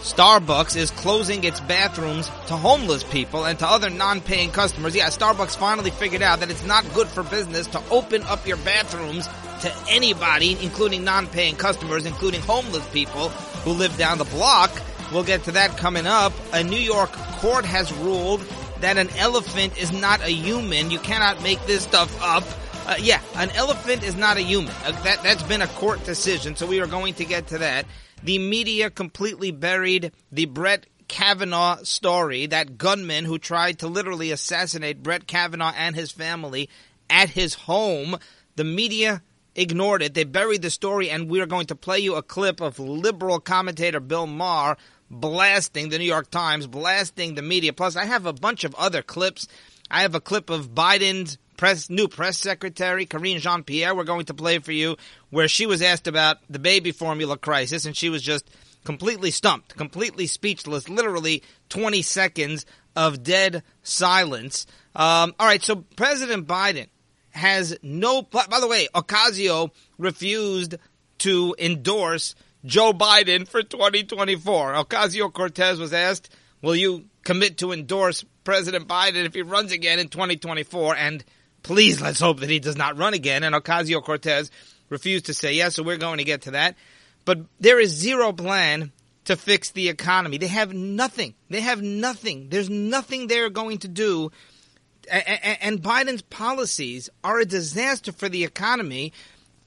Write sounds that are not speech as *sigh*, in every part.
Starbucks is closing its bathrooms to homeless people and to other non-paying customers. Yeah, Starbucks finally figured out that it's not good for business to open up your bathrooms to anybody, including non-paying customers, including homeless people who live down the block. We'll get to that coming up. A New York court has ruled that an elephant is not a human. You cannot make this stuff up. Uh, yeah, an elephant is not a human. Uh, that that's been a court decision, so we are going to get to that. The media completely buried the Brett Kavanaugh story, that gunman who tried to literally assassinate Brett Kavanaugh and his family at his home. The media ignored it. They buried the story, and we are going to play you a clip of liberal commentator Bill Maher blasting the New York Times, blasting the media. Plus, I have a bunch of other clips. I have a clip of Biden's press, new press secretary, Karine Jean Pierre, we're going to play for you, where she was asked about the baby formula crisis, and she was just completely stumped, completely speechless, literally 20 seconds of dead silence. Um, all right, so President Biden has no. By the way, Ocasio refused to endorse Joe Biden for 2024. Ocasio Cortez was asked, Will you commit to endorse President Biden if he runs again in 2024? And please let's hope that he does not run again. And Ocasio Cortez refused to say yes, so we're going to get to that. But there is zero plan to fix the economy. They have nothing. They have nothing. There's nothing they're going to do. And Biden's policies are a disaster for the economy.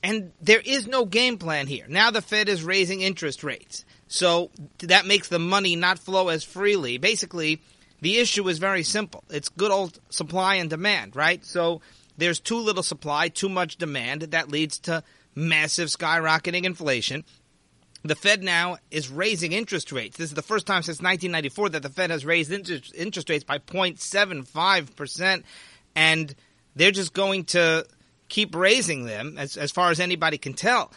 And there is no game plan here. Now the Fed is raising interest rates. So that makes the money not flow as freely. Basically, the issue is very simple. It's good old supply and demand, right? So there's too little supply, too much demand. That leads to massive skyrocketing inflation. The Fed now is raising interest rates. This is the first time since 1994 that the Fed has raised interest, rates by 0.75%. And they're just going to keep raising them as, as far as anybody can tell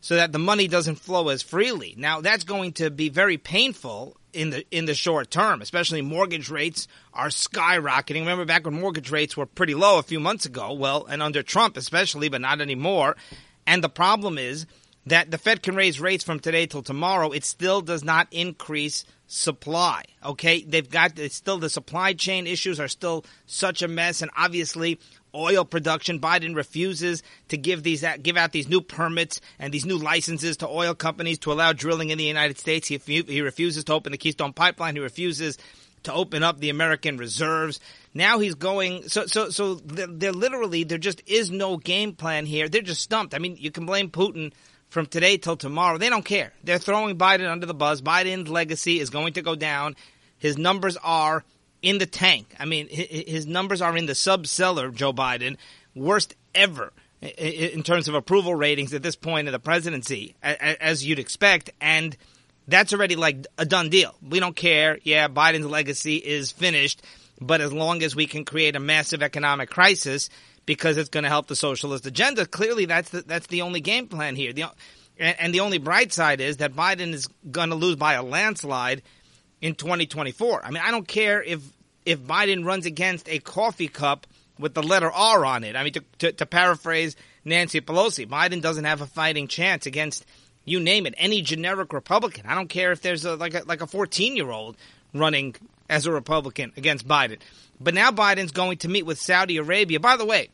so that the money doesn't flow as freely. Now that's going to be very painful in the in the short term, especially mortgage rates are skyrocketing. Remember back when mortgage rates were pretty low a few months ago, well, and under Trump especially, but not anymore. And the problem is that the Fed can raise rates from today till tomorrow, it still does not increase supply. Okay, they've got it's still the supply chain issues are still such a mess, and obviously oil production. Biden refuses to give these give out these new permits and these new licenses to oil companies to allow drilling in the United States. He he refuses to open the Keystone Pipeline. He refuses to open up the American reserves. Now he's going. So so so they're, they're literally there just is no game plan here. They're just stumped. I mean, you can blame Putin from today till tomorrow. They don't care. They're throwing Biden under the bus. Biden's legacy is going to go down. His numbers are in the tank. I mean, his numbers are in the sub cellar, Joe Biden. Worst ever in terms of approval ratings at this point of the presidency, as you'd expect. And that's already like a done deal. We don't care. Yeah, Biden's legacy is finished. But as long as we can create a massive economic crisis, because it's going to help the socialist agenda. Clearly, that's the, that's the only game plan here. The, and the only bright side is that Biden is going to lose by a landslide in 2024. I mean, I don't care if if Biden runs against a coffee cup with the letter R on it. I mean, to, to, to paraphrase Nancy Pelosi, Biden doesn't have a fighting chance against you name it, any generic Republican. I don't care if there's a, like a, like a 14 year old running as a Republican against Biden. But now Biden's going to meet with Saudi Arabia. By the way,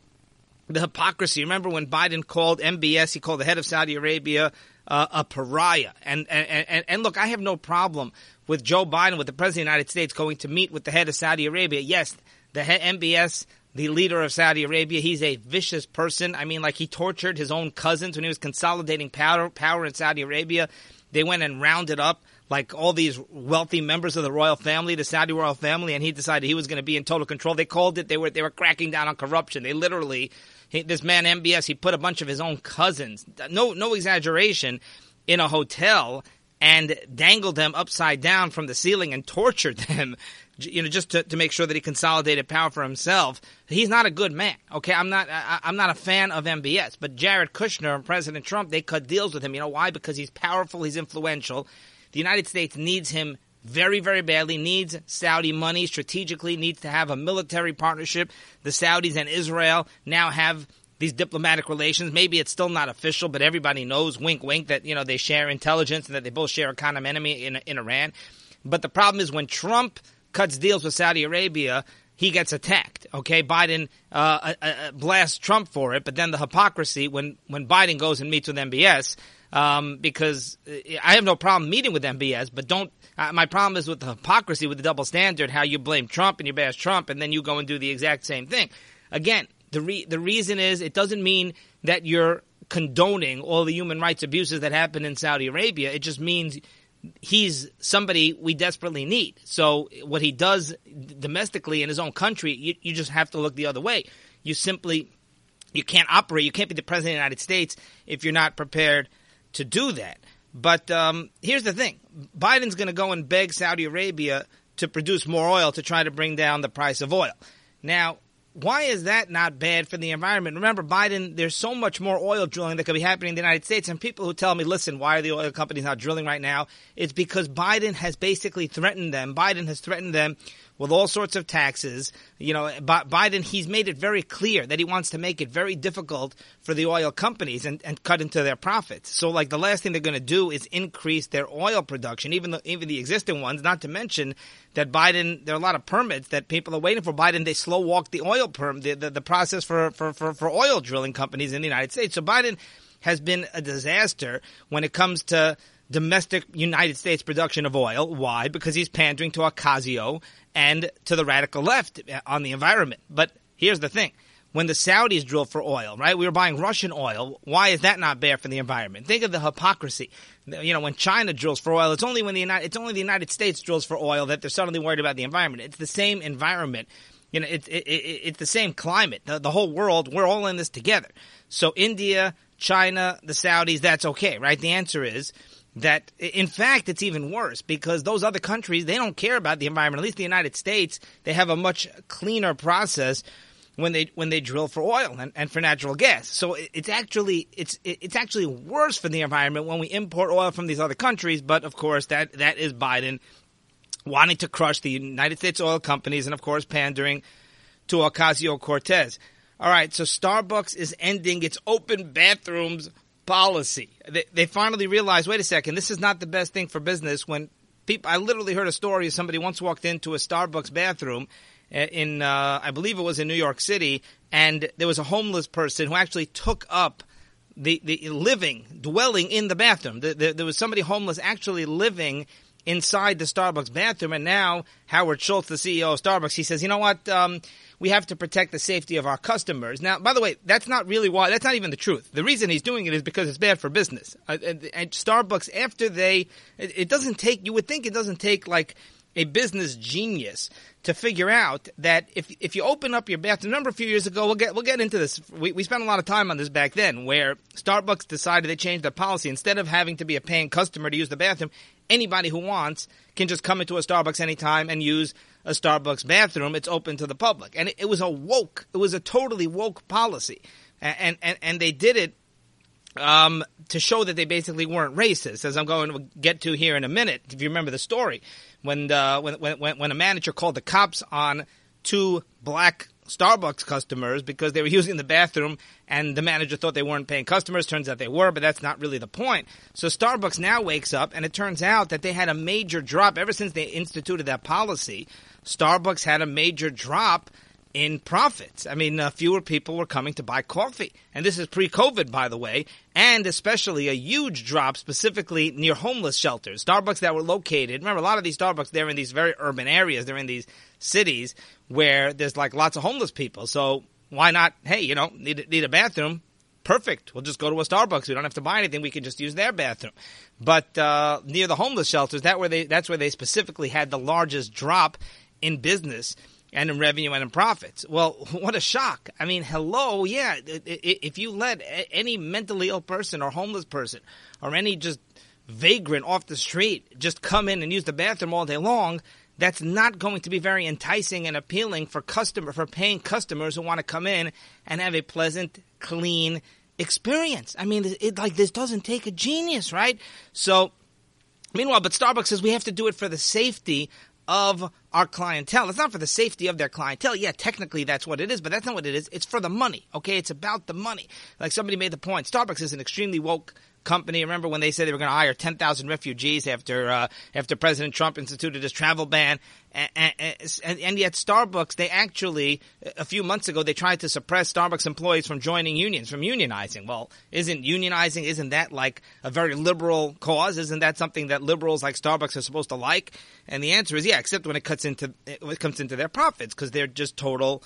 the hypocrisy. Remember when Biden called MBS, he called the head of Saudi Arabia uh, a pariah. And, and, and, and look, I have no problem with Joe Biden, with the president of the United States, going to meet with the head of Saudi Arabia. Yes, the head, MBS, the leader of Saudi Arabia, he's a vicious person. I mean, like he tortured his own cousins when he was consolidating power, power in Saudi Arabia. They went and rounded up like all these wealthy members of the royal family, the Saudi royal family, and he decided he was going to be in total control. They called it they were they were cracking down on corruption. They literally he, this man MBS he put a bunch of his own cousins, no no exaggeration, in a hotel and dangled them upside down from the ceiling and tortured them you know just to, to make sure that he consolidated power for himself. He's not a good man okay? I'm not I, i'm not a fan of mbs but jared kushner and president trump they cut deals with him. You know why? Because he's powerful he's influential. The United States needs him very, very badly, needs Saudi money strategically, needs to have a military partnership. The Saudis and Israel now have these diplomatic relations. Maybe it's still not official, but everybody knows, wink, wink, that you know they share intelligence and that they both share a common enemy in in Iran. But the problem is when Trump cuts deals with Saudi Arabia, he gets attacked. Okay, Biden uh, uh, uh, blasts Trump for it, but then the hypocrisy when when Biden goes and meets with MBS, um, because I have no problem meeting with MBS, but don't. Uh, my problem is with the hypocrisy, with the double standard, how you blame Trump and you bash Trump, and then you go and do the exact same thing. Again, the re- the reason is it doesn't mean that you're condoning all the human rights abuses that happen in Saudi Arabia. It just means he's somebody we desperately need. So what he does domestically in his own country, you, you just have to look the other way. You simply you can't operate. You can't be the president of the United States if you're not prepared to do that. But um, here's the thing: Biden's going to go and beg Saudi Arabia to produce more oil to try to bring down the price of oil. Now, why is that not bad for the environment? Remember, Biden, there's so much more oil drilling that could be happening in the United States. And people who tell me, listen, why are the oil companies not drilling right now? It's because Biden has basically threatened them. Biden has threatened them with all sorts of taxes. You know, Biden, he's made it very clear that he wants to make it very difficult for the oil companies and, and cut into their profits. So, like, the last thing they're going to do is increase their oil production, even the, even the existing ones, not to mention that Biden, there are a lot of permits that people are waiting for Biden. They slow walk the oil perm, the, the, the process for, for, for, for oil drilling companies in the United States. So Biden has been a disaster when it comes to domestic United States production of oil. Why? Because he's pandering to Ocasio and to the radical left on the environment. But here's the thing. When the Saudis drill for oil, right? We were buying Russian oil. Why is that not bad for the environment? Think of the hypocrisy. You know, when China drills for oil, it's only when the United, it's only the United States drills for oil that they're suddenly worried about the environment. It's the same environment. You know, it, it, it, it's the same climate. The, the whole world, we're all in this together. So India, China, the Saudis, that's okay, right? The answer is, that in fact it's even worse because those other countries they don't care about the environment. At least the united states they have a much cleaner process when they when they drill for oil and, and for natural gas. So it's actually it's it's actually worse for the environment when we import oil from these other countries. But of course that that is biden wanting to crush the united states oil companies and of course pandering to ocasio-cortez. All right so starbucks is ending its open bathrooms policy. They, they finally realized, wait a second, this is not the best thing for business. When people, I literally heard a story. Of somebody once walked into a Starbucks bathroom uh, in, uh, I believe it was in New York City, and there was a homeless person who actually took up the, the living, dwelling in the bathroom. The, the, there was somebody homeless actually living inside the Starbucks bathroom, and now Howard Schultz, the CEO of Starbucks, he says, you know what? Um, we have to protect the safety of our customers. Now, by the way, that's not really why, that's not even the truth. The reason he's doing it is because it's bad for business. Uh, and, and, Starbucks, after they, it, it doesn't take, you would think it doesn't take like a business genius to figure out that if if you open up your bathroom, remember a few years ago, we'll get we'll get into this. We we spent a lot of time on this back then, where Starbucks decided they changed their policy instead of having to be a paying customer to use the bathroom. Anybody who wants can just come into a Starbucks anytime and use a Starbucks bathroom. It's open to the public, and it, it was a woke. It was a totally woke policy, and and and they did it um, to show that they basically weren't racist, as I'm going to get to here in a minute. If you remember the story, when uh, when when when a manager called the cops on two black Starbucks customers because they were *laughs* using the bathroom and the manager thought they weren't paying customers. Turns out they were, but that's not really the point. So Starbucks now wakes up and it turns out that they had a major drop ever since they instituted that policy. Starbucks had a major drop in profits. I mean, uh, fewer people were coming to buy coffee. And this is pre COVID, by the way, and especially a huge drop specifically near homeless shelters. Starbucks that were located, remember, a lot of these Starbucks, they're in these very urban areas, they're in these cities where there's like lots of homeless people. So why not, hey, you know, need, need a bathroom? Perfect. We'll just go to a Starbucks. We don't have to buy anything. We can just use their bathroom. But uh, near the homeless shelters, that where they that's where they specifically had the largest drop in business and in revenue and in profits. Well, *laughs* what a shock. I mean, hello, yeah, if you let any mentally ill person or homeless person or any just vagrant off the street just come in and use the bathroom all day long, that's not going to be very enticing and appealing for customer for paying customers who want to come in and have a pleasant, clean experience. I mean, it, like this doesn't take a genius, right? So, meanwhile, but Starbucks says we have to do it for the safety of our clientele. It's not for the safety of their clientele. Yeah, technically that's what it is, but that's not what it is. It's for the money. Okay, it's about the money. Like somebody made the point, Starbucks is an extremely woke company. Remember when they said they were going to hire 10,000 refugees after uh, after President Trump instituted his travel ban, and, and, and, yet Starbucks they actually a few months ago they tried to suppress Starbucks employees from joining unions, from unionizing. Well, isn't unionizing isn't that like a very liberal cause? Isn't that something that liberals like Starbucks are supposed to like? And the answer is yeah, except when it cuts into it comes into their profits because they're just total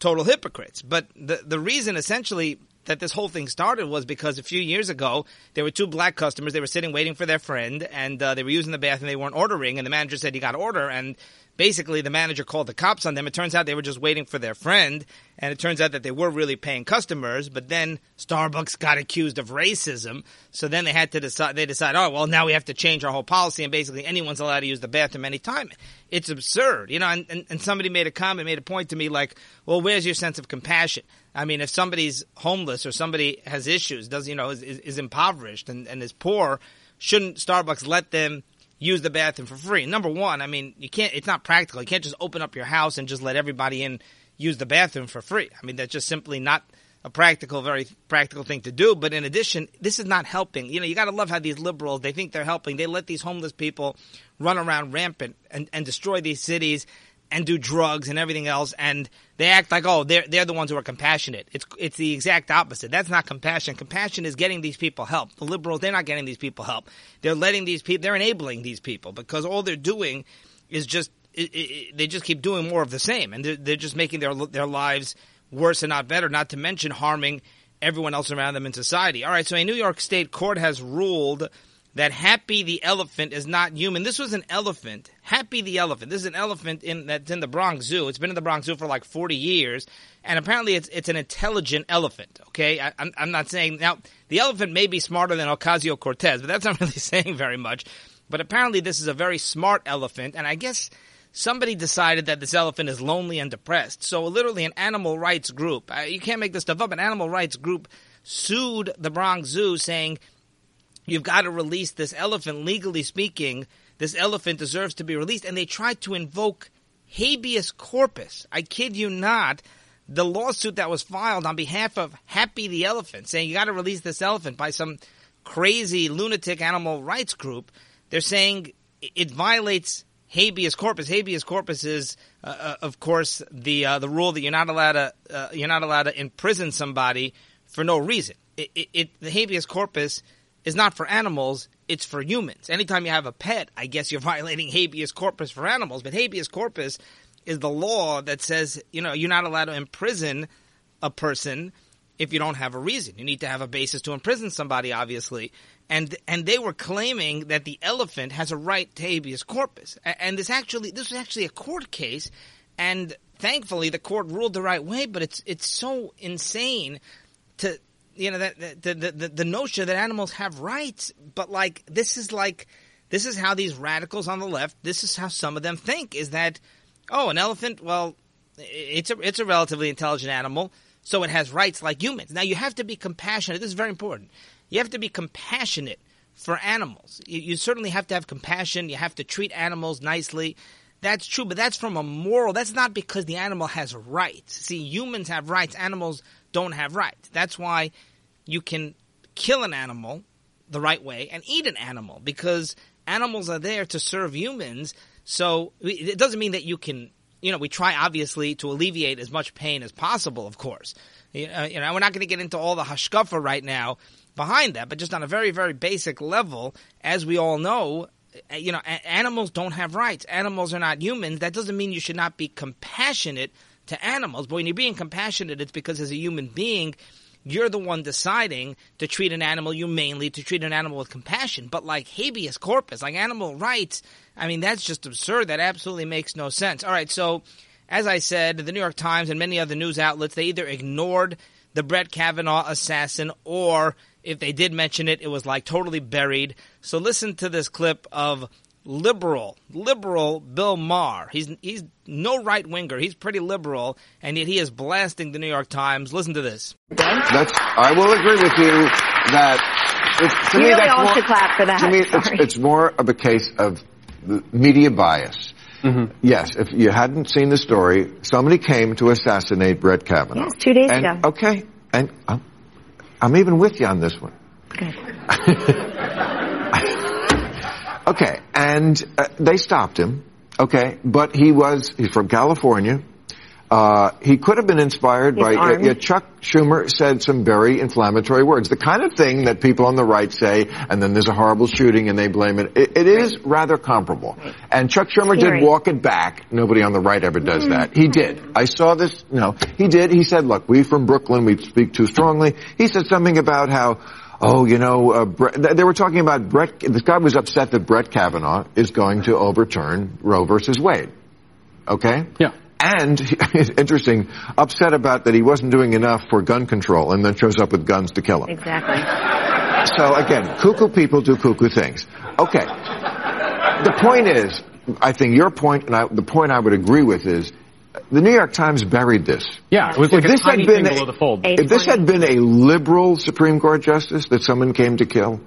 total hypocrites. But the the reason essentially that this whole thing started was because a few years ago there were two black customers. They were sitting waiting for their friend, and uh, they were using the bathroom. They weren't ordering, and the manager said, "You got to order." And basically, the manager called the cops on them. It turns out they were just waiting for their friend, and it turns out that they were really paying customers. But then Starbucks got accused of racism, so then they had to decide. They decide, "Oh, well, now we have to change our whole policy, and basically anyone's allowed to use the bathroom anytime." It's absurd, you know. And, and, and somebody made a comment, made a point to me like, "Well, where's your sense of compassion?" I mean, if somebody's homeless or somebody has issues, does you know is, is, is impoverished and, and is poor, shouldn't Starbucks let them use the bathroom for free? Number one, I mean, you can't. It's not practical. You can't just open up your house and just let everybody in use the bathroom for free. I mean, that's just simply not a practical, very practical thing to do. But in addition, this is not helping. You know, you got to love how these liberals they think they're helping. They let these homeless people run around rampant and, and destroy these cities and do drugs and everything else, and they act like oh they're they're the ones who are compassionate. It's it's the exact opposite. That's not compassion. Compassion is getting these people help. The liberals they're not getting these people help. They're letting these people they're enabling these people because all they're doing is just it, it, they just keep doing more of the same, and they're, they're just making their their lives worse and not better. Not to mention harming everyone else around them in society. All right, so a New York State court has ruled that Happy the elephant is not human. This was an elephant. Happy the elephant. This is an elephant in that's in the Bronx Zoo. It's been in the Bronx Zoo for like 40 years, and apparently it's it's an intelligent elephant. Okay, I, I'm I'm not saying now the elephant may be smarter than Ocasio Cortez, but that's not *laughs* really saying very much. But apparently this is a very smart elephant, and I guess somebody decided that this elephant is lonely and depressed. So literally, an animal rights group. Uh, you can't make this stuff up. An animal rights group sued the Bronx Zoo saying You've got to release this elephant. Legally speaking, this elephant deserves to be released. And they tried to invoke habeas corpus. I kid you not. The lawsuit that was filed on behalf of Happy the Elephant, saying you got to release this elephant by some crazy lunatic animal rights group, they're saying it violates habeas corpus. Habeas corpus is, uh, uh, of course, the uh, the rule that you're not allowed to uh, you're not allowed to imprison somebody for no reason. It, it, it, the habeas corpus is not for animals, it's for humans. Anytime you have a pet, I guess you're *laughs* violating habeas corpus for animals, but habeas corpus is the law that says, you know, you're not allowed to imprison a person if you don't have a reason. You need to have a basis to imprison somebody, obviously. And and they were claiming that the elephant has a right to habeas corpus. And this actually this was actually a court case and thankfully the court ruled the right way, but it's it's so insane to you know that the, the the notion that animals have rights, but like this is like this is how these radicals on the left, this is how some of them think is that oh, an elephant, well, it's a it's a relatively intelligent animal, so it has rights like humans. Now you have to be compassionate. This is very important. You have to be compassionate for animals. You, you certainly have to have compassion. You have to treat animals nicely. That's true, but that's from a moral. That's not because the animal has rights. See, humans have rights. Animals don't have rights. That's why you can kill an animal the right way and eat an animal because animals are there to serve humans. So it doesn't mean that you can, you know, we try obviously to alleviate as much pain as possible, of course. You know, we're not going to get into all the hashkafa right now behind that, but just on a very, very basic level, as we all know, eh, you know, animals don't have rights. Animals are not humans. That doesn't mean you should not be compassionate to animals. But when you're being compassionate, it's because as a human being, you're the one deciding to treat an animal humanely, to treat an animal with compassion. But like habeas corpus, like animal rights, I mean, that's just absurd. That absolutely makes no sense. All right, so as I said, the New York Times and many other news outlets, they either ignored the Brett Kavanaugh assassin or if they did mention it, it was like totally buried. So listen to this clip of liberal, liberal Bill Maher. He's he's no right winger. He's pretty liberal, and yet he is blasting the New York Times. Listen to this. That's I will agree with you that it's, to you me really that's more, should clap for that. To me, it's, it's more of a case of media bias. Mm-hmm. Yes, if you hadn't seen the story, somebody came to assassinate Brett Kavanaugh. Yes, two days and, ago. Okay, and I'm, I'm even with you on this one. Good. *laughs* Okay, and uh, they stopped him. Okay, but he was he's from California. Uh, he could have been inspired He's by armed. yeah, Chuck Schumer said some very inflammatory words, the kind of thing that people on the right say, and then there's a horrible shooting and they blame it. It, it is rather comparable. And Chuck Schumer Scary. did walk it back. Nobody on the right ever does that. He did. I saw this. No, he did. He said, "Look, we from Brooklyn, we speak too strongly." He said something about how. Oh, you know, uh, Brett, they were talking about Brett. This guy was upset that Brett Kavanaugh is going to overturn Roe versus Wade. Okay? Yeah. And *laughs* interesting, upset about that he wasn't doing enough for gun control and then shows up with guns to kill him. Exactly. So again, cuckoo people do cuckoo things. Okay. The point is, I think your point and I, the point I would agree with is, the New York Times buried this. Yeah, it was like If a this had been thing a- below the fold. If this had been a liberal Supreme Court justice that someone came to kill,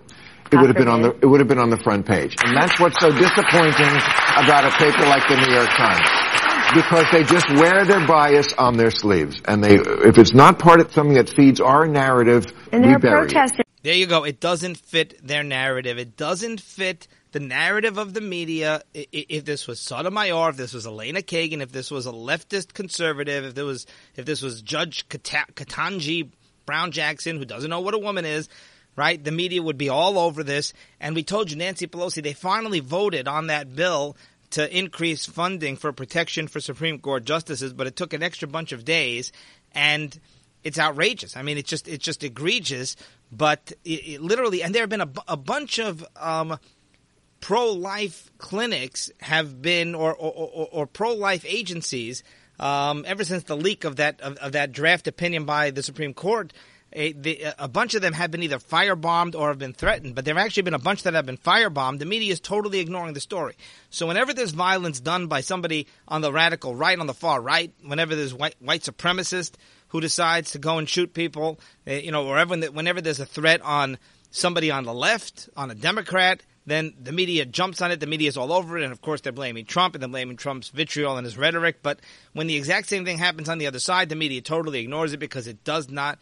it would have been on the it would have been on the front page. And that's what's so disappointing about a paper like the New York Times. Because they just wear their bias on their sleeves. And they if it's not part of something that feeds our narrative, And we they're bury it. protesting. There you go. It doesn't fit their narrative. It doesn't fit the narrative of the media. If this was Sotomayor, if this was Elena Kagan, if this was a leftist conservative, if there was, if this was Judge Kata- Ketanji Brown Jackson, who doesn't know what a woman is, right? The media would be all over this. And we told you, Nancy Pelosi, they finally voted on that bill to increase funding for protection for Supreme Court justices, but it took an extra bunch of days. And it's outrageous. I mean, it's just it's just egregious. But it, it literally, and there have been a, a bunch of um, pro-life clinics have been, or or, or, or pro-life agencies, um, ever since the leak of that of, of that draft opinion by the Supreme Court. A, the, a bunch of them have been either firebombed or have been threatened, but there have actually been a bunch that have been firebombed. The media is totally ignoring the story. So whenever there's violence done by somebody on the radical right, on the far right, whenever there's white, white supremacist who decides to go and shoot people, eh, you know, wherever whenever there's a threat on somebody on the left, on a Democrat, then the media jumps on it. The media is all over it, and of course they're blaming Trump and they're blaming Trump's vitriol and his rhetoric. But when the exact same thing happens on the other side, the media totally ignores it because it does not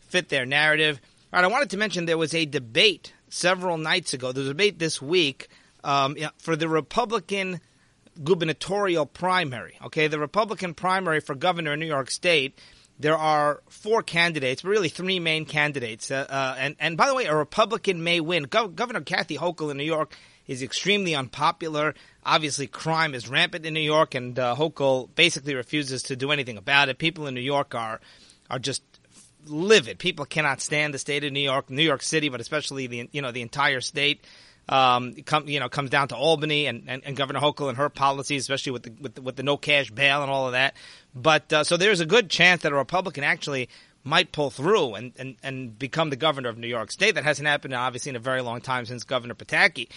fit their narrative. All right, I wanted to mention there was a debate several nights ago. There was a debate this week um, for the Republican gubernatorial primary. Okay, the Republican primary for governor in New York State. There are four candidates, but really three main candidates. Uh, uh, and and by the way, a Republican may win. Gov- Governor Kathy Hochul in New York is extremely unpopular. Obviously, crime is rampant in New York, and uh, Hochul basically refuses to do anything about it. People in New York are are just livid. People cannot stand the state of New York, New York City, but especially the you know the entire state. Um, come, you know, comes down to Albany and, and, and Governor Hochul and her policies, especially with the, with the with the no cash bail and all of that. But uh, so there's a good chance that a Republican actually might pull through and, and, and become the governor of New York State. That hasn't happened obviously in a very long time since Governor Pataki.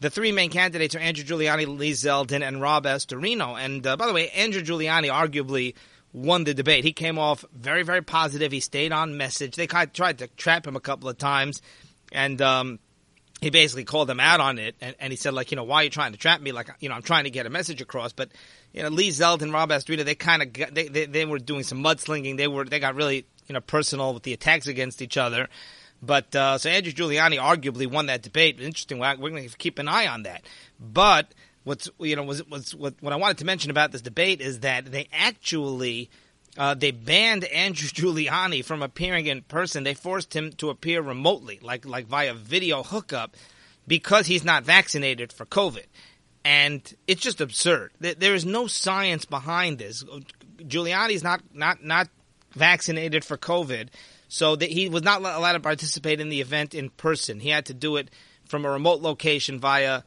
The three main candidates are Andrew Giuliani, Lee Zeldin, and Rob Astorino. And uh, by the way, Andrew Giuliani arguably won the debate. He came off very, very positive. He stayed on message. They tried to trap him a couple of times, and um, he basically called them out on it. And, and he said, like, you know, why are you trying to trap me? Like, you know, I'm trying to get a message across. But you know, Lee Zeldin, and Rob Astorino, they kind of they, they they were doing some mudslinging. They were they got really you know personal with the attacks against each other. But uh, so Andrew Giuliani arguably won that debate. Interesting. We're going to keep an eye on that. But what's you know was was what what I wanted to mention about this debate is that they actually uh, they banned Andrew *laughs* Giuliani from appearing in person. They forced him to appear remotely, like like via video hookup, because he's not vaccinated for COVID. And it's just absurd. There is no science behind this. Giuliani's not not not vaccinated for COVID, so that he was not allowed to participate in the event in person. He had to do it from a remote location via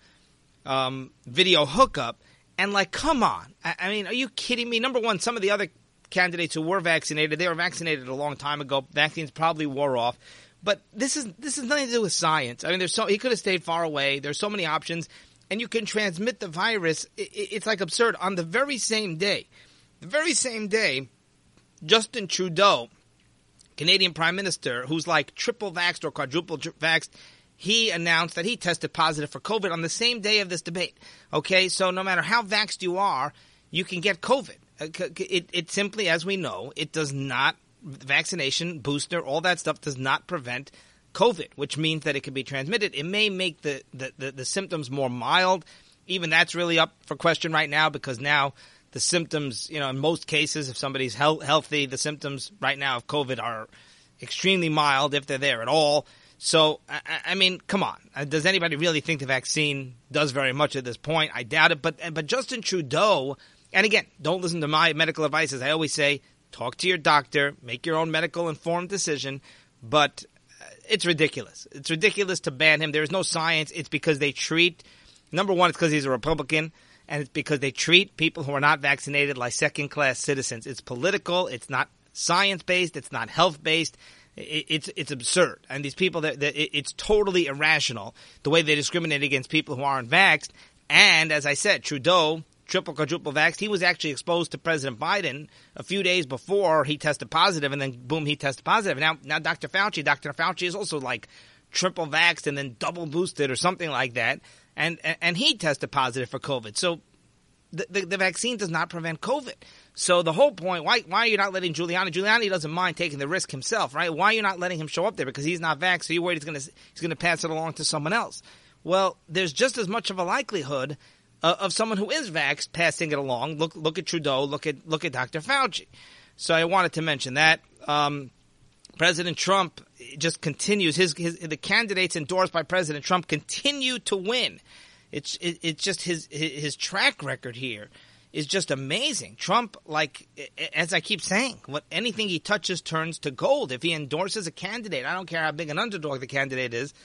um, video hookup. And like, come on! I, I mean, are you kidding me? Number one, some of the other candidates who were vaccinated, they were vaccinated a long time ago. Vaccines probably wore off. But this is this is nothing to do with science. I mean, there's so he could have stayed far away. There's so many options, and you can transmit the virus. It, it, it's like absurd. On the very same day, the very same day, Justin Trudeau, Canadian Prime Minister, who's like triple vaxxed or quadruple vaxxed, he announced that he tested positive for COVID on the same day of this debate. Okay, so no matter how vaxxed you are, you can get COVID. Uh, it, it simply, as we know, it does not, vaccination, booster, all that stuff does not prevent COVID, which means that it can be transmitted. It may make the, the, the, the symptoms more mild. Even that's really up for question right now because now the symptoms, you know, in most cases, if somebody's he- healthy, the symptoms right now of COVID are extremely mild if they're there at all. So, I, I mean, come on. Uh, does anybody really think the vaccine does very much at this point? I doubt it. But, but Justin Trudeau, and again, don't listen to my medical advice. As I always say, talk to your doctor, make your own medical informed decision. But it's ridiculous. It's ridiculous to ban him. There is no science. It's because they treat, number one, it's because he's a Republican, and it's because they treat people who are not vaccinated like second class citizens. It's political. It's not science based. It's not health based. It's it's absurd, and these people that, that it's totally irrational the way they discriminate against people who aren't vaxxed. And as I said, Trudeau triple, quadruple vaxxed. He was actually exposed to President Biden a few days before he tested positive, and then boom, he tested positive. Now, now Dr. Fauci, Dr. Fauci is also like triple vaxxed and then double boosted or something like that, and and he tested positive for COVID. So the, the, the vaccine does not prevent COVID. So the whole point, why why are you not letting Giuliani? Giuliani doesn't mind taking the risk himself, right? Why are you not letting him show up there? Because he's not vaxxed, so you're worried he's gonna he's gonna pass it along to someone else. Well, there's just as much of a likelihood uh, of someone who is vaxxed passing it along. Look, look at Trudeau. Look at look at Dr. Fauci. So I wanted to mention that. Um, President Trump just continues his, his the candidates endorsed by President Trump continue to win. It's it, it's just his his track record here is just amazing. Trump, like as I keep saying, what anything he touches turns to gold. If he endorses a candidate, I don't care how big an underdog the candidate is,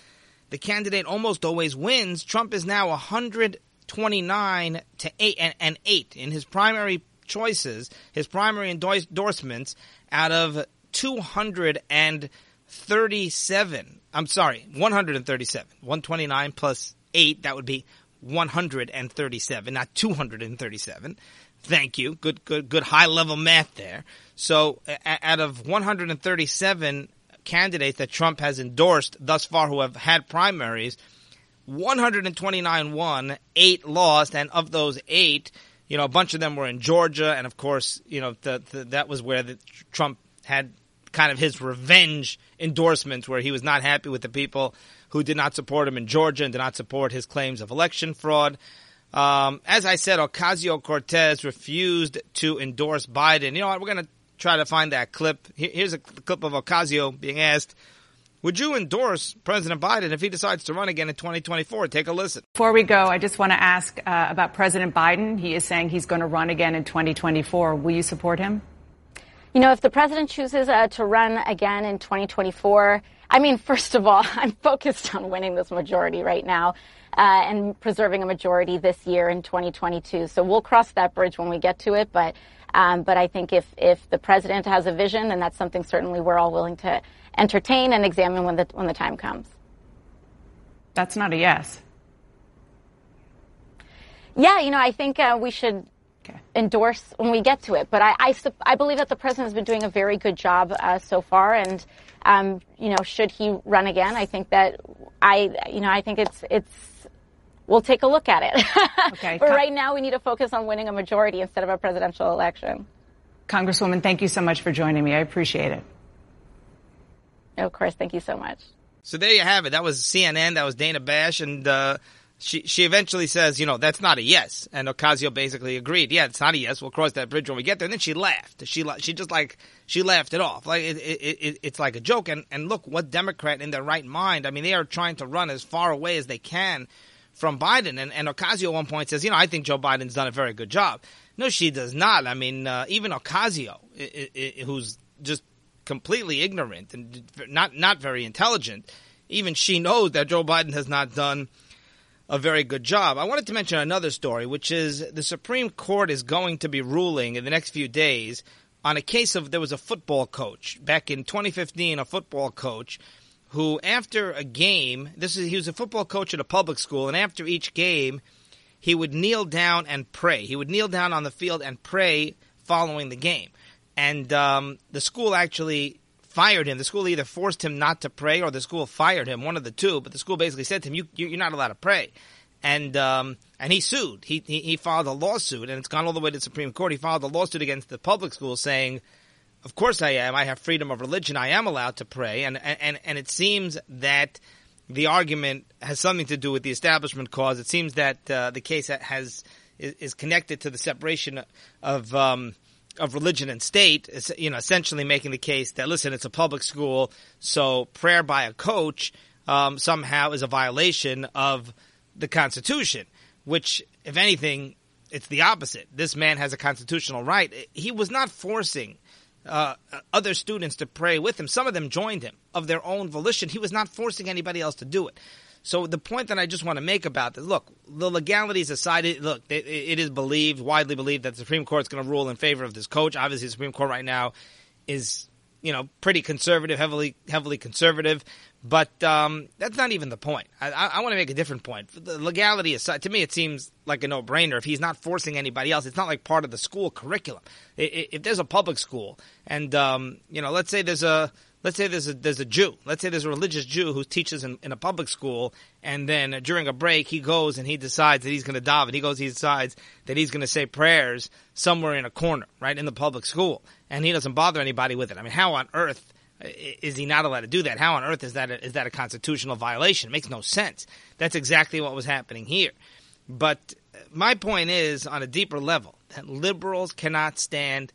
the candidate almost always wins. Trump is now hundred 29 to 8 and, and 8 in his primary choices, his primary endorsements out of 237. I'm sorry, 137. 129 plus 8, that would be 137, not 237. Thank you. Good, good, good high level math there. So, out of 137 candidates that Trump has endorsed thus far who have had primaries, 129 won, eight lost, and of those eight, you know, a bunch of them were in Georgia, and of course, you know, the, the, that was where the, Trump had kind of his revenge endorsements, where he was not happy with the people who did not support him in Georgia and did not support his claims of election fraud. Um, as I said, Ocasio Cortez refused to endorse Biden. You know what? We're going to try to find that clip. Here's a clip of Ocasio being asked would you endorse President Biden if he decides to run again in 2024? Take a listen. Before we go, I just want to ask uh, about President Biden. He is saying he's going to run again in 2024. Will you support him? You know, if the president chooses uh, to run again in 2024, I mean, first of all, *laughs* I'm focused on winning this majority right now. Uh, and preserving a majority this year in 2022. So we'll cross that bridge when we get to it. But um, but I think if if the president has a vision, and that's something certainly we're all willing to entertain and examine when the when the time comes. That's not a yes. Yeah, you know, I think uh, we should okay. endorse when we get to it. But I, I, I, believe that the president has been doing a very good job uh, so far, and um, you know, should he run again, I think that I, you know, I think it's it's. We'll take a look at it. *laughs* Okay. but right now, we need to focus on winning a majority instead of a presidential election. Congresswoman, thank you so much for joining me. I appreciate it. Of course. Thank you so much. So there you have it. That was CNN. That was Dana Bash. And, uh, she, she eventually says, you know, that's not a yes. And Ocasio basically agreed. Yeah, it's not a yes. We'll cross that bridge when we get there. And then she laughed. She, she just like, she laughed it off. Like, it, it, it, it's like a joke. And, and look, what Democrat in their right mind, I mean, they are trying to run as far away as they can from Biden. And, and Ocasio at one point says, you know, I think Joe Biden's done a very good job. No, she does not. I mean, uh, even Ocasio, who's just completely ignorant and not not very intelligent. Even she knows that Joe Biden has not done a very good job. I wanted to mention another story, which is the Supreme Court is going to be ruling in the next few days on a case of there was a football coach back in 2015, a football coach who, after a game, this is he was a football coach at a public school, and after each game, he would kneel down and pray. He would kneel down on the field and pray following the game. And um, the school actually fired him. The school either forced him not to pray or the school fired him, one of the two. But the school basically said to him, you, you're not allowed to pray. And, um, and he sued. He, he, he filed a lawsuit and it's gone all the way to the Supreme Court. He filed a lawsuit against the public school saying, of course I am. I have freedom of religion. I am allowed to pray. And, and, and it seems that the argument has something to do with the establishment clause. It seems that, uh, the case has, is, is, connected to the separation of, um, of religion and state, you know, essentially making the case that listen, it's a public school, so prayer by a coach um, somehow is a violation of the Constitution. Which, if anything, it's the opposite. This man has a constitutional right. He was not forcing uh, other students to pray with him. Some of them joined him of their own volition. He was not forcing anybody else to do it. So the point that I just want to make about this, look, the legalities aside, look, it, it is believed, widely believed that the Supreme Court is going to rule in favor of this coach. Obviously, the Supreme Court right now is, you know, pretty conservative, heavily, heavily conservative. But um, that's not even the point. I, I, I want to make a different point. The legality aside, to me, it seems like a no-brainer. If he's not forcing anybody else, it's not like part of the school curriculum. If, if there's a public school, and um, you know, let's say there's a let's say there's a there's a Jew. Let's say there's a religious Jew who teaches in, in a public school, and then during a break he goes and he decides that he's going to daven. He goes, he decides that he's going to say prayers somewhere in a corner, right in the public school, and he doesn't bother anybody with it. I mean, how on earth? Is he not allowed to do that? How on earth is that a, is that a constitutional violation? It makes no sense. That's exactly what was happening here. But my point is, on a deeper level, that liberals cannot stand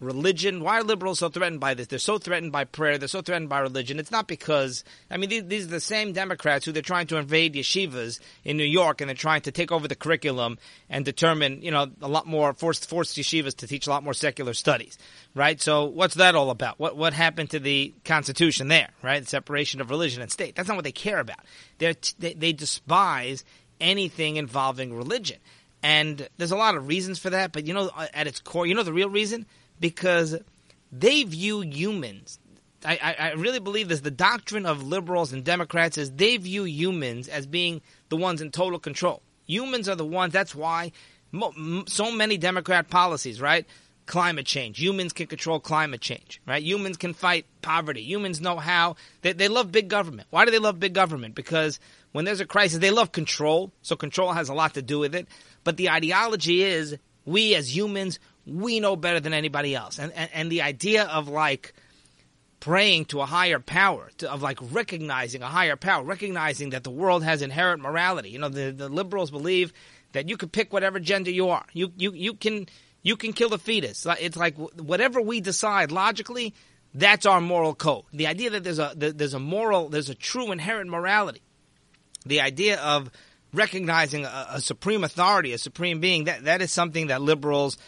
religion. Why are liberals so threatened by this? They're so threatened by prayer. They're so threatened by religion. It's not because, I mean, these, are the same Democrats who they're trying to invade yeshivas in New York and they're trying to take over the curriculum and determine, you know, a lot more, force, force yeshivas to teach a lot more secular studies, right? So what's that all about? What, what happened to the Constitution there, right? Separation of religion and state. That's not what they care about. They're, they, they despise anything involving religion. And there's a lot of reasons for that, but you know, at its core, you know the real reason? Because they view humans. I, I, really believe this. The doctrine of liberals and Democrats is they view humans as being the ones in total control. Humans are the ones. That's why so many Democrat policies, right? Climate change. Humans can control climate change, right? Humans can fight poverty. Humans know how. They, they love big government. Why do they love big government? Because when there's a crisis, they love control. So control has a lot to do with it. But the ideology is we as humans, we know better than anybody else. And, and, and the idea of like praying to a higher power, to, of like recognizing a higher power, recognizing that the world has inherent morality. You know, the, the liberals believe that you can pick whatever gender you are. You, you, you can, you can kill the fetus. It's like whatever we decide logically, that's our moral code. The idea that there's a, there's a moral, there's a true inherent morality. The idea of recognizing a, a supreme authority, a supreme being, that, that is something that liberals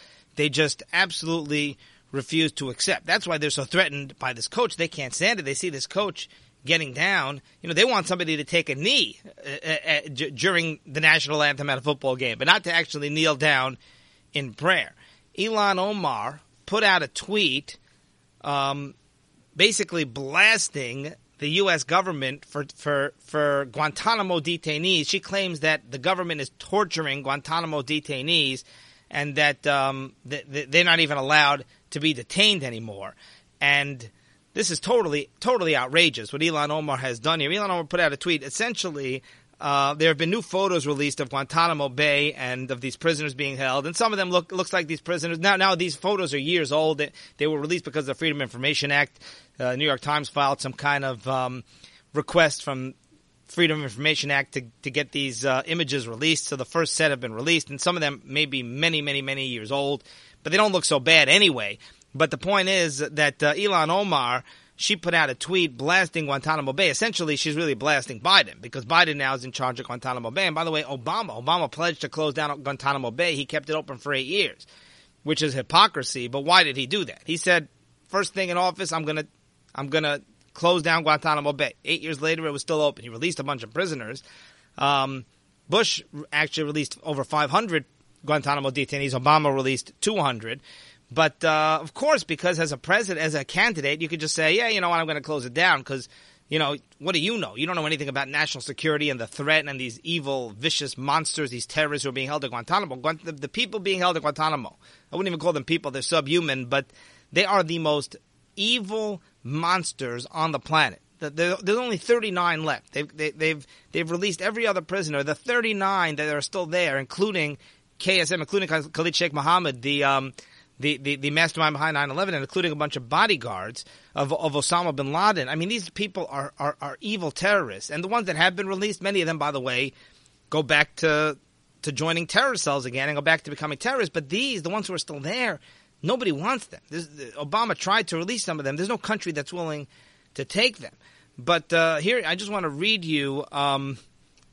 they just absolutely refuse to accept. That's why they're so threatened by this coach. They can't stand it. They see this coach getting down. You know, they want somebody to take a knee uh, uh, uh during the national anthem at a football game, but not to actually kneel down in prayer. Ilhan Omar put out a tweet, um, basically blasting the U.S. government for, for, for Guantanamo detainees. She claims that the government is torturing Guantanamo detainees and that um, they're not even allowed to be detained anymore. And this is totally, totally outrageous what Ilhan Omar has done here. Ilhan Omar put out a tweet. Essentially, uh, there have been new photos released of Guantanamo Bay and of these prisoners being held, and some of them look looks like these prisoners. Now, now these photos are years old. They, they were released because of the Freedom of Information Act. Uh, New York Times filed some kind of um, request from Freedom of Information Act to, to get these uh, images released. So the first set have been released, and some of them may be many, many, many years old, but they don't look so bad anyway. But the point is that uh, Ilhan Omar, she put out a tweet blasting Guantanamo Bay. Essentially, she's really blasting Biden because Biden now is in charge of Guantanamo Bay. And by the way, Obama, Obama pledged to close down Guantanamo Bay. He kept it open for eight years, which is hypocrisy. But why did he do that? He said, first thing in office, I'm gonna, I'm gonna closed down Guantanamo Bay. Eight years later, it was still open. He released a bunch of prisoners. Um, Bush actually released over 500 Guantanamo detainees. Obama released 200. But uh, of course, because as a president, as a candidate, you could just say, "Yeah, you know what? I'm going to close it down." Because you know, what do you know? You don't know anything about national security and the threat and these evil, vicious monsters, these terrorists who are being held at Guantanamo. The people being held at Guantanamo, I wouldn't even call them people; they're subhuman, but they are the most evil monsters on the planet. There's only 39 left. They've, they, have they've, they've released every other prisoner. The 39 that are still there, including KSM, including Khalid Sheikh Mohammed, the, um, the, the, the mastermind behind 9-11, and including a bunch of bodyguards of, of Osama bin Laden. I mean, these people are, are, are evil terrorists. And the ones that have been released, many of them, by the way, go back to, to joining terror cells again and go back to becoming terrorists. But these, the ones who are still there, nobody wants them. Obama tried to release some of them. There's no country that's willing to take them. But uh, here, I just want to read you um,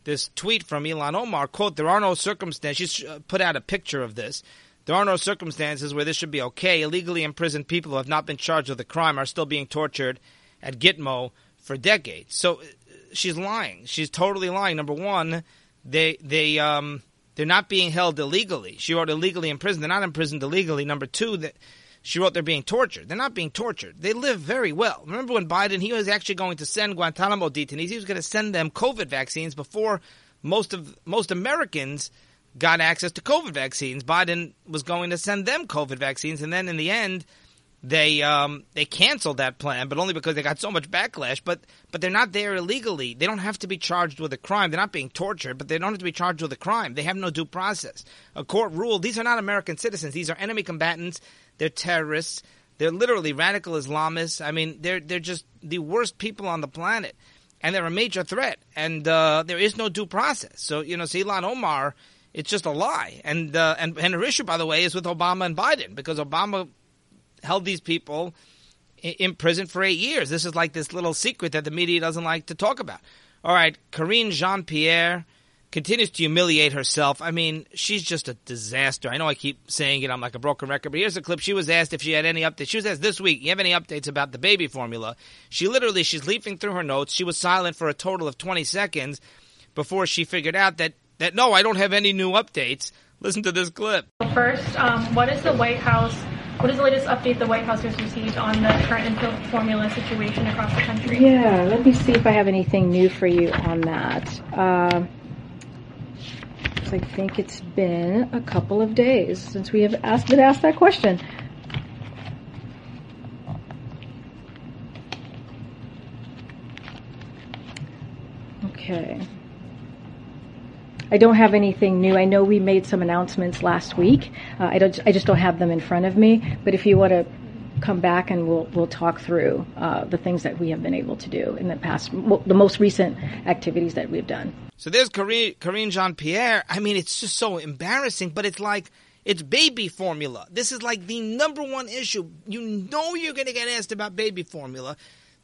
this tweet from Ilhan Omar. Quote, there are no circumstances. She uh, put out a picture of this. There are no circumstances where this should be okay. Illegally imprisoned people who have not been charged with a crime are still being tortured at Gitmo for decades. So uh, she's lying. She's totally lying. Number one, they they um they're not being held illegally. She wrote illegally in prison. They're not imprisoned illegally. Number two, that she wrote they're being tortured. They're not being tortured. They live very well. Remember when Biden, he was actually going to send Guantanamo detainees, he was going to send them COVID vaccines before most of most Americans got access to COVID vaccines. Biden was going to send them COVID vaccines, and then in the end, they um, they canceled that plan, but only because they got so much backlash. But but they're not there illegally. They don't have to be charged with a crime. They're not being tortured, but they don't have to be charged with a crime. They have no due process. A court ruled these are not American citizens. These are enemy combatants. They're terrorists. They're literally radical Islamists. I mean, they're they're just the worst people on the planet, and they're a major threat. And uh, there is no due process. So you know, Ilhan Omar, it's just a lie. And uh, and and her issue, by the way, is with Obama and Biden because Obama held these people in prison for eight years. This is like this little secret that the media doesn't like to talk about. All right, Karine Jean Pierre continues to humiliate herself. I mean, she's just a disaster. I know I keep saying it. I'm like a broken record, but here's a clip. She was asked if she had any updates. She was asked this week, you have any updates about the baby formula? She literally, she's leafing through her notes. She was silent for a total of 20 seconds before she figured out that, that no, I don't have any new updates. Listen to this clip. First, um, what is the White House what is the latest update the White House has received on the current infant formula situation across the country? Yeah, let me see if I have anything new for you on that. Uh, I think it's been a couple of days since we have asked, been asked that question. Okay. I don't have anything new. I know we made some announcements last week. Uh, I don't. I just don't have them in front of me. But if you want to come back and we'll we'll talk through uh, the things that we have been able to do in the past, the most recent activities that we've done. So there's Karine, Karine Jean Pierre. I mean, it's just so embarrassing, but it's like it's baby formula. This is like the number one issue. You know you're going to get asked about baby formula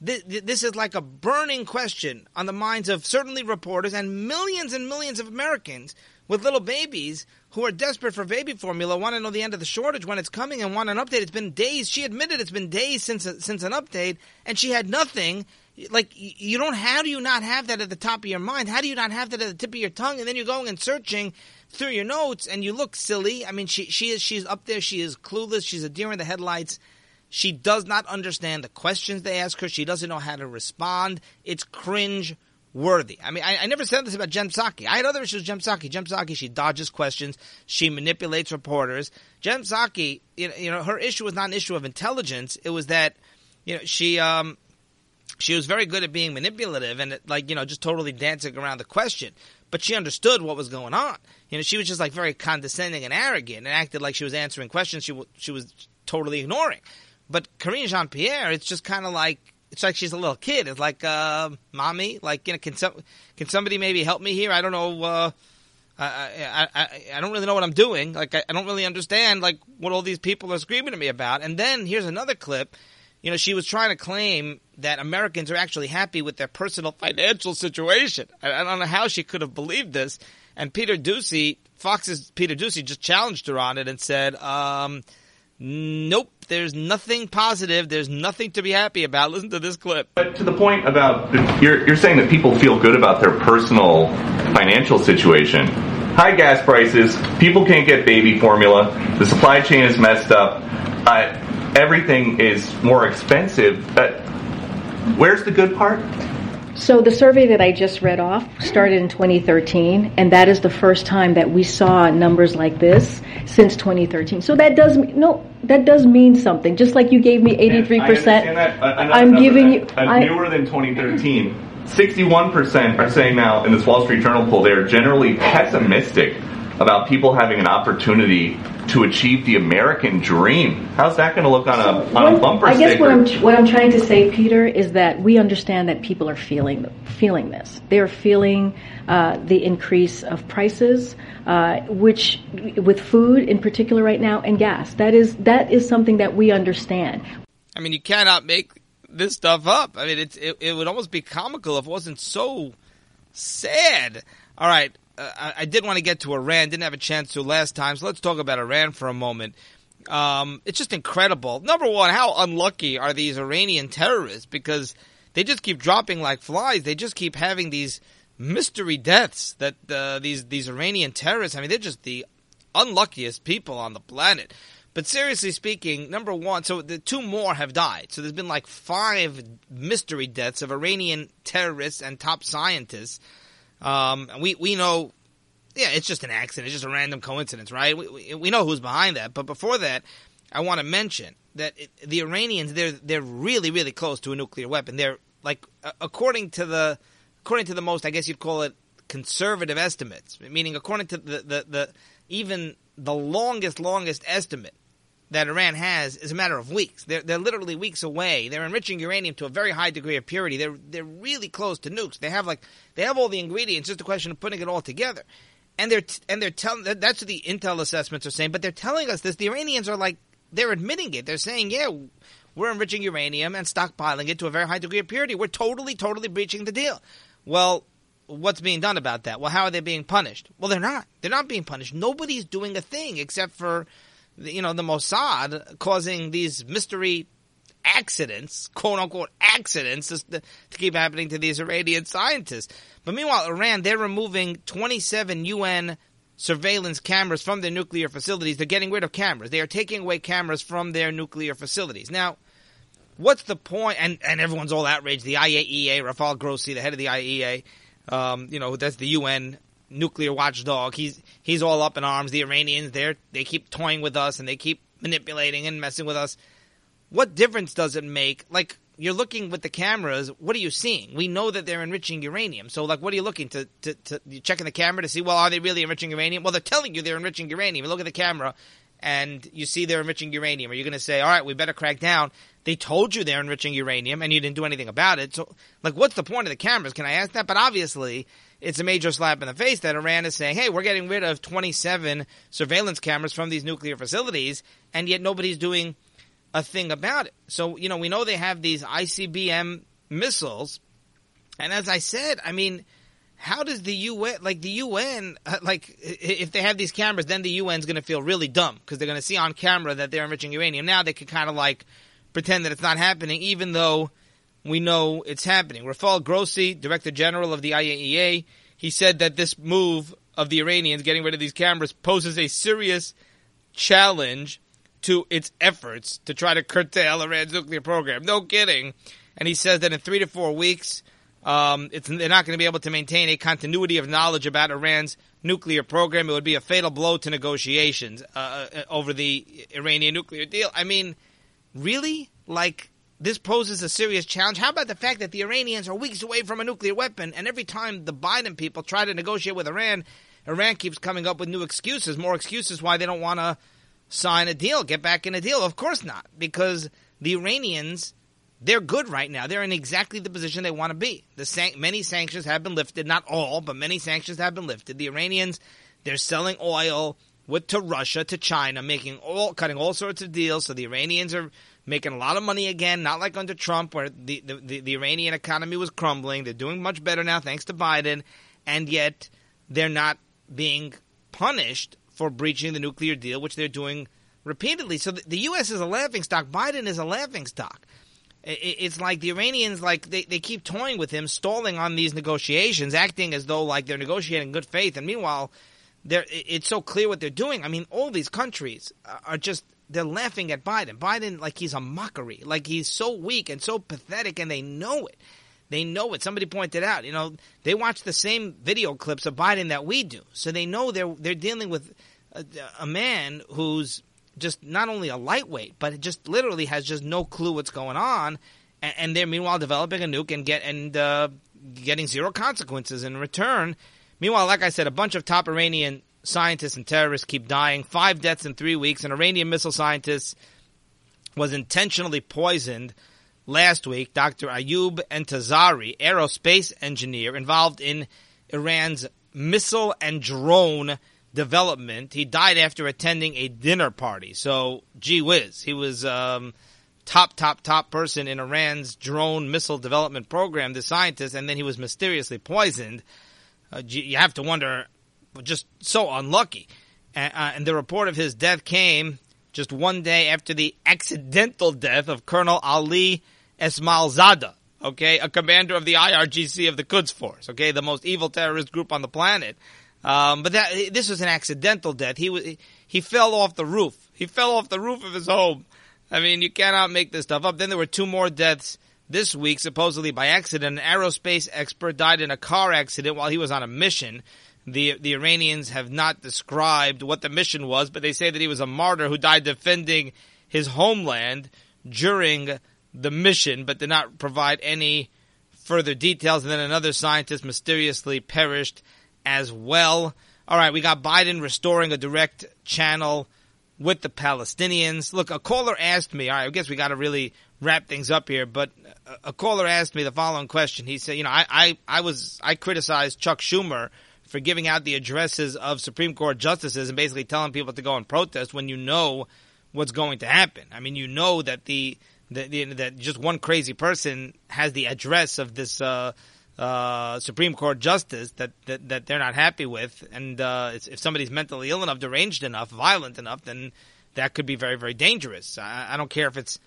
this is like a burning question on the minds of certainly reporters and millions and millions of Americans with little babies who are desperate for baby formula, want to know the end of the shortage when it's coming, and want an update. It's been days. She admitted it's been days since since an update, and she had nothing. Like you don't. How do you not have that at the top of your mind? How do you not have that at the tip of your tongue? And then you're going and searching through your notes, and you look silly. I mean, she she is she's up there. She is clueless. She's a deer in the headlights she does not understand the questions they ask her. She doesn't know how to respond. It's cringe worthy. I mean, I, I, never said this about Jen Psaki. I had other issues with Jen Psaki. Jen Psaki, she dodges questions. She manipulates reporters. Jen Psaki, you know, you know, her issue was not an issue of intelligence. It was that, you know, she, um, she was very good at being manipulative and like, you know, just totally dancing around the question. But she understood what was going on. You know, she was just like very condescending and arrogant and acted like she was answering questions she, she was totally ignoring. But Karine Jean Pierre, it's just kind of like it's like she's a little kid. It's like, uh, mommy, like you know, can some can somebody maybe help me here? I don't know. Uh, I, I, I, I don't really know what I'm doing. Like I, I don't really understand like what all these people are screaming at me about. And then here's another clip. You know, she was trying to claim that Americans are actually happy with their personal financial situation. I, I don't know how she could have believed this. And Peter Doocy, Fox's Peter Doocy, just challenged her on it and said, um, Nope, there's nothing positive. There's nothing to be happy about. *laughs* Listen to this clip. But to the point about you're, you're saying that people feel good about their personal financial situation. High gas prices, people can't get baby formula, the supply chain is messed up, uh, everything is more expensive. Uh, where's the good part? So the survey that I just read off started in 2013, and that is the first time that we saw numbers like this since 2013. So that does no, that does mean something. Just like you gave me 83 percent, I'm giving you I, newer than 2013. 61% are saying now in this Wall Street Journal poll they are generally pessimistic about people having an opportunity to achieve the American dream. How's that going to look on a on a bumper I guess sticker? what I'm what I'm trying to say, Peter, is that we understand that people are feeling feeling this. They are feeling uh, the increase of prices, uh, which with food in particular right now and gas. That is that is something that we understand. I mean, you cannot make this stuff up. I mean, it's it, it would almost be comical if it wasn't so sad. All right, uh, I, did want to get to Iran. Didn't have a chance to last time, so let's talk about Iran for a moment. Um, it's just incredible. Number one, how unlucky are these Iranian terrorists? Because they just keep dropping like flies. They just keep having these mystery deaths. That uh, these these Iranian terrorists. I mean, they're just the unluckiest people on the planet. But seriously speaking, number one, so the two more have died. So there's been like five mystery deaths of Iranian terrorists and top scientists. Um, we we know, yeah, it's just an accident. It's just a random coincidence, right? We, we, we know who's behind that. But before that, I want to mention that it, the Iranians they're they're really really close to a nuclear weapon. They're like according to the according to the most, I guess you'd call it conservative estimates, meaning according to the the, the even the longest longest estimate that Iran has is a matter of weeks. They're, they're literally weeks away. They're enriching uranium to a very high degree of purity. They're they're really close to nukes. They have like they have all the ingredients. Just a question of putting it all together. And they're and they're telling that's what the intel assessments are saying. But they're telling us this. The Iranians are like they're admitting it. They're saying, yeah, we're enriching uranium and stockpiling it to a very high degree of purity. We're totally totally breaching the deal. Well. What's being done about that? Well, how are they being punished? Well, they're not. They're not being punished. Nobody's doing a thing except for you know, the Mossad causing these mystery accidents, quote unquote accidents, to, to, keep happening to these Iranian scientists. But meanwhile, Iran, they're removing 27 UN surveillance cameras from their nuclear facilities. They're getting rid of cameras. They are taking away cameras from their nuclear facilities. Now, what's the point? And, and everyone's all outraged. The IAEA, Rafael Grossi, the head of the IAEA, um, you know, that's the UN nuclear watchdog. He's he's all up in arms. The Iranians, they they keep toying with us and they keep manipulating and messing with us. What difference does it make? Like you're looking with the cameras, what are you seeing? We know that they're enriching uranium. So like what are you looking to to, to you checking the camera to see well are they really enriching uranium? Well, they're telling you they're enriching uranium. You look at the camera and you see they're enriching uranium. Are you going to say, "All right, we better crack down"? They told you they're enriching uranium and you didn't do anything about it. So like what's the point of the cameras? Can I ask that? But obviously, it's a major slap in the face that Iran is saying, hey, we're getting rid of 27 surveillance cameras from these nuclear facilities, and yet nobody's doing a thing about it. So, you know, we know they have these ICBM missiles, and as I said, I mean, how does the UN, like the UN, *laughs* like if they have these cameras, then the UN's going to feel really dumb because they're going to see on camera that they're enriching uranium. Now they can kind of like pretend that it's not happening, even though we know it's happening. Rafael Grossi, Director General of the IAEA, he said that this move of the Iranians getting rid of these cameras poses a serious challenge to its efforts to try to curtail Iran's nuclear program. No kidding. And he says that in three to four weeks, um, they're not going to be able to maintain a continuity of knowledge about Iran's nuclear program. It would be a fatal blow to negotiations uh, uh over the Iranian nuclear deal. I mean, really? Like, this poses a serious challenge. How about the fact that the Iranians are weeks away from a nuclear weapon, and every time the Biden people try to negotiate with Iran, Iran keeps coming up with new excuses, more excuses why they don't want to sign a deal, get back in a deal. Of course not, because the Iranians, they're good right now. They're in exactly the position they want to be. The san- many sanctions have been lifted, not all, but many sanctions have been lifted. The Iranians, they're selling oil with to Russia, to China, making all cutting all sorts of deals. So the Iranians are making a lot of money again, not like under Trump where the, the, the, the Iranian economy was crumbling. They're doing much better now thanks to Biden, and yet they're not being punished for breaching the nuclear deal, which they're doing repeatedly. So the, the U.S. is a laughing stock. Biden is a laughing stock. it's like the Iranians, like they, they keep toying with him, stalling on these negotiations, acting as though like they're negotiating in good faith, and meanwhile, they're, it's so clear what they're doing. I mean, all these countries are just they're laughing at Biden. Biden, like he's a mockery, like he's so weak and so pathetic, and they know it. They know it. Somebody pointed out, you know, they watch the same video clips of Biden that we do, so they know they're they're dealing with a, a man who's just not only a lightweight, but just literally has just no clue what's going on, and, and they're meanwhile developing a nuke and get and uh, getting zero consequences in return. Meanwhile, like I said, a bunch of top Iranian scientists and terrorists keep dying. Five deaths in three weeks. An Iranian missile scientist was intentionally poisoned last week. Dr. Ayub Entezari, aerospace engineer involved in Iran's missile and drone development. He died after attending a dinner party. So, gee whiz, he was um, top, top, top person in Iran's drone missile development program, the scientist, and then he was mysteriously poisoned. Uh, you have to wonder, just so unlucky. Uh, and the report of his death came just one day after the accidental death of Colonel Ali Esmailzadeh, okay, a commander of the IRGC of the Quds Force, okay, the most evil terrorist group on the planet. Um, but that this was an accidental death. He was he fell off the roof. He fell off the roof of his home. I mean, you cannot make this stuff up. Then there were two more deaths this week, supposedly by accident. An aerospace expert died in a car accident while he was on a mission. The the Iranians have not described what the mission was, but they say that he was a martyr who died defending his homeland during the mission, but did not provide any further details. And then another scientist mysteriously perished as well. All right, we got Biden restoring a direct channel with the Palestinians. Look, a caller asked me, all right, I guess we got to really wrap things up here, but a caller asked me the following question. He said, you know, I, I, I was, I criticized Chuck Schumer for giving out the addresses of Supreme Court justices and basically telling people to go and protest when you know what's going to happen. I mean, you know that the, that, that just one crazy person has the address of this, uh, uh, Supreme Court justice that, that, that they're not happy with, and uh, if somebody's mentally ill enough, deranged enough, violent enough, then that could be very, very dangerous. I, I don't care if it's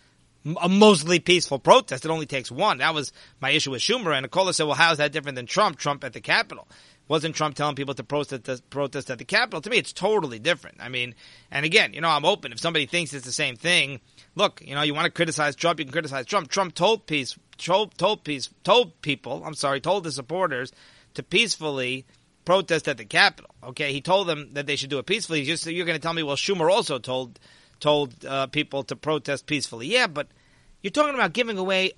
a mostly peaceful protest. It only takes one. That was my issue with Schumer. And Nicola said, well, how is that different than Trump? Trump at the Capitol. Wasn't Trump telling people to protest, at the Capitol? To me, it's totally different. I mean, and again, you know, I'm open. If somebody thinks it's the same thing, look, you know, you want to criticize Trump, you can criticize Trump. Trump told peace, told, told peace, told people, I'm sorry, told the supporters to peacefully protest at the Capitol. Okay, he told them that they should do it peacefully. Just you're going to tell me, well, Schumer also told told uh, people to protest peacefully. Yeah, but you're talking about giving away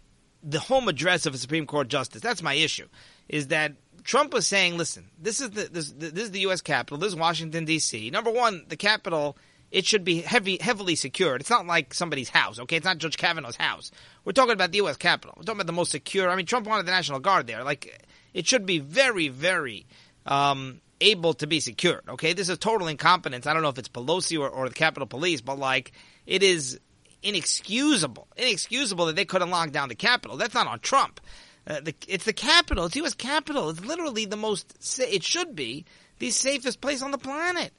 the home address of a Supreme Court justice. That's my issue. Is that Trump was saying, listen, this is the this, this is the U.S. Capitol. This is Washington D.C. Number one, the Capitol it should be heavy, heavily secured. It's not like somebody's house, okay? It's not Judge Kavanaugh's house. We're talking about the U.S. Capitol. We're talking about the most secure. I mean, Trump wanted the National Guard there. Like, it should be very, very um, able to be secured, okay? This is total incompetence. I don't know if it's Pelosi or, or the Capitol Police, but like, it is inexcusable, inexcusable that they couldn't lock down the Capitol. That's not on Trump. Uh, the, it's the Capitol. It's U.S. Capitol. It's literally the most. It should be the safest place on the planet.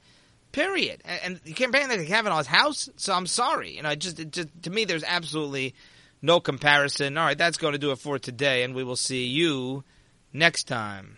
Period. And, and you can't that to Kavanaugh's house. So I'm sorry. You know, just, just to me, there's absolutely no comparison. All right, that's going to do it for today, and we will see you next time.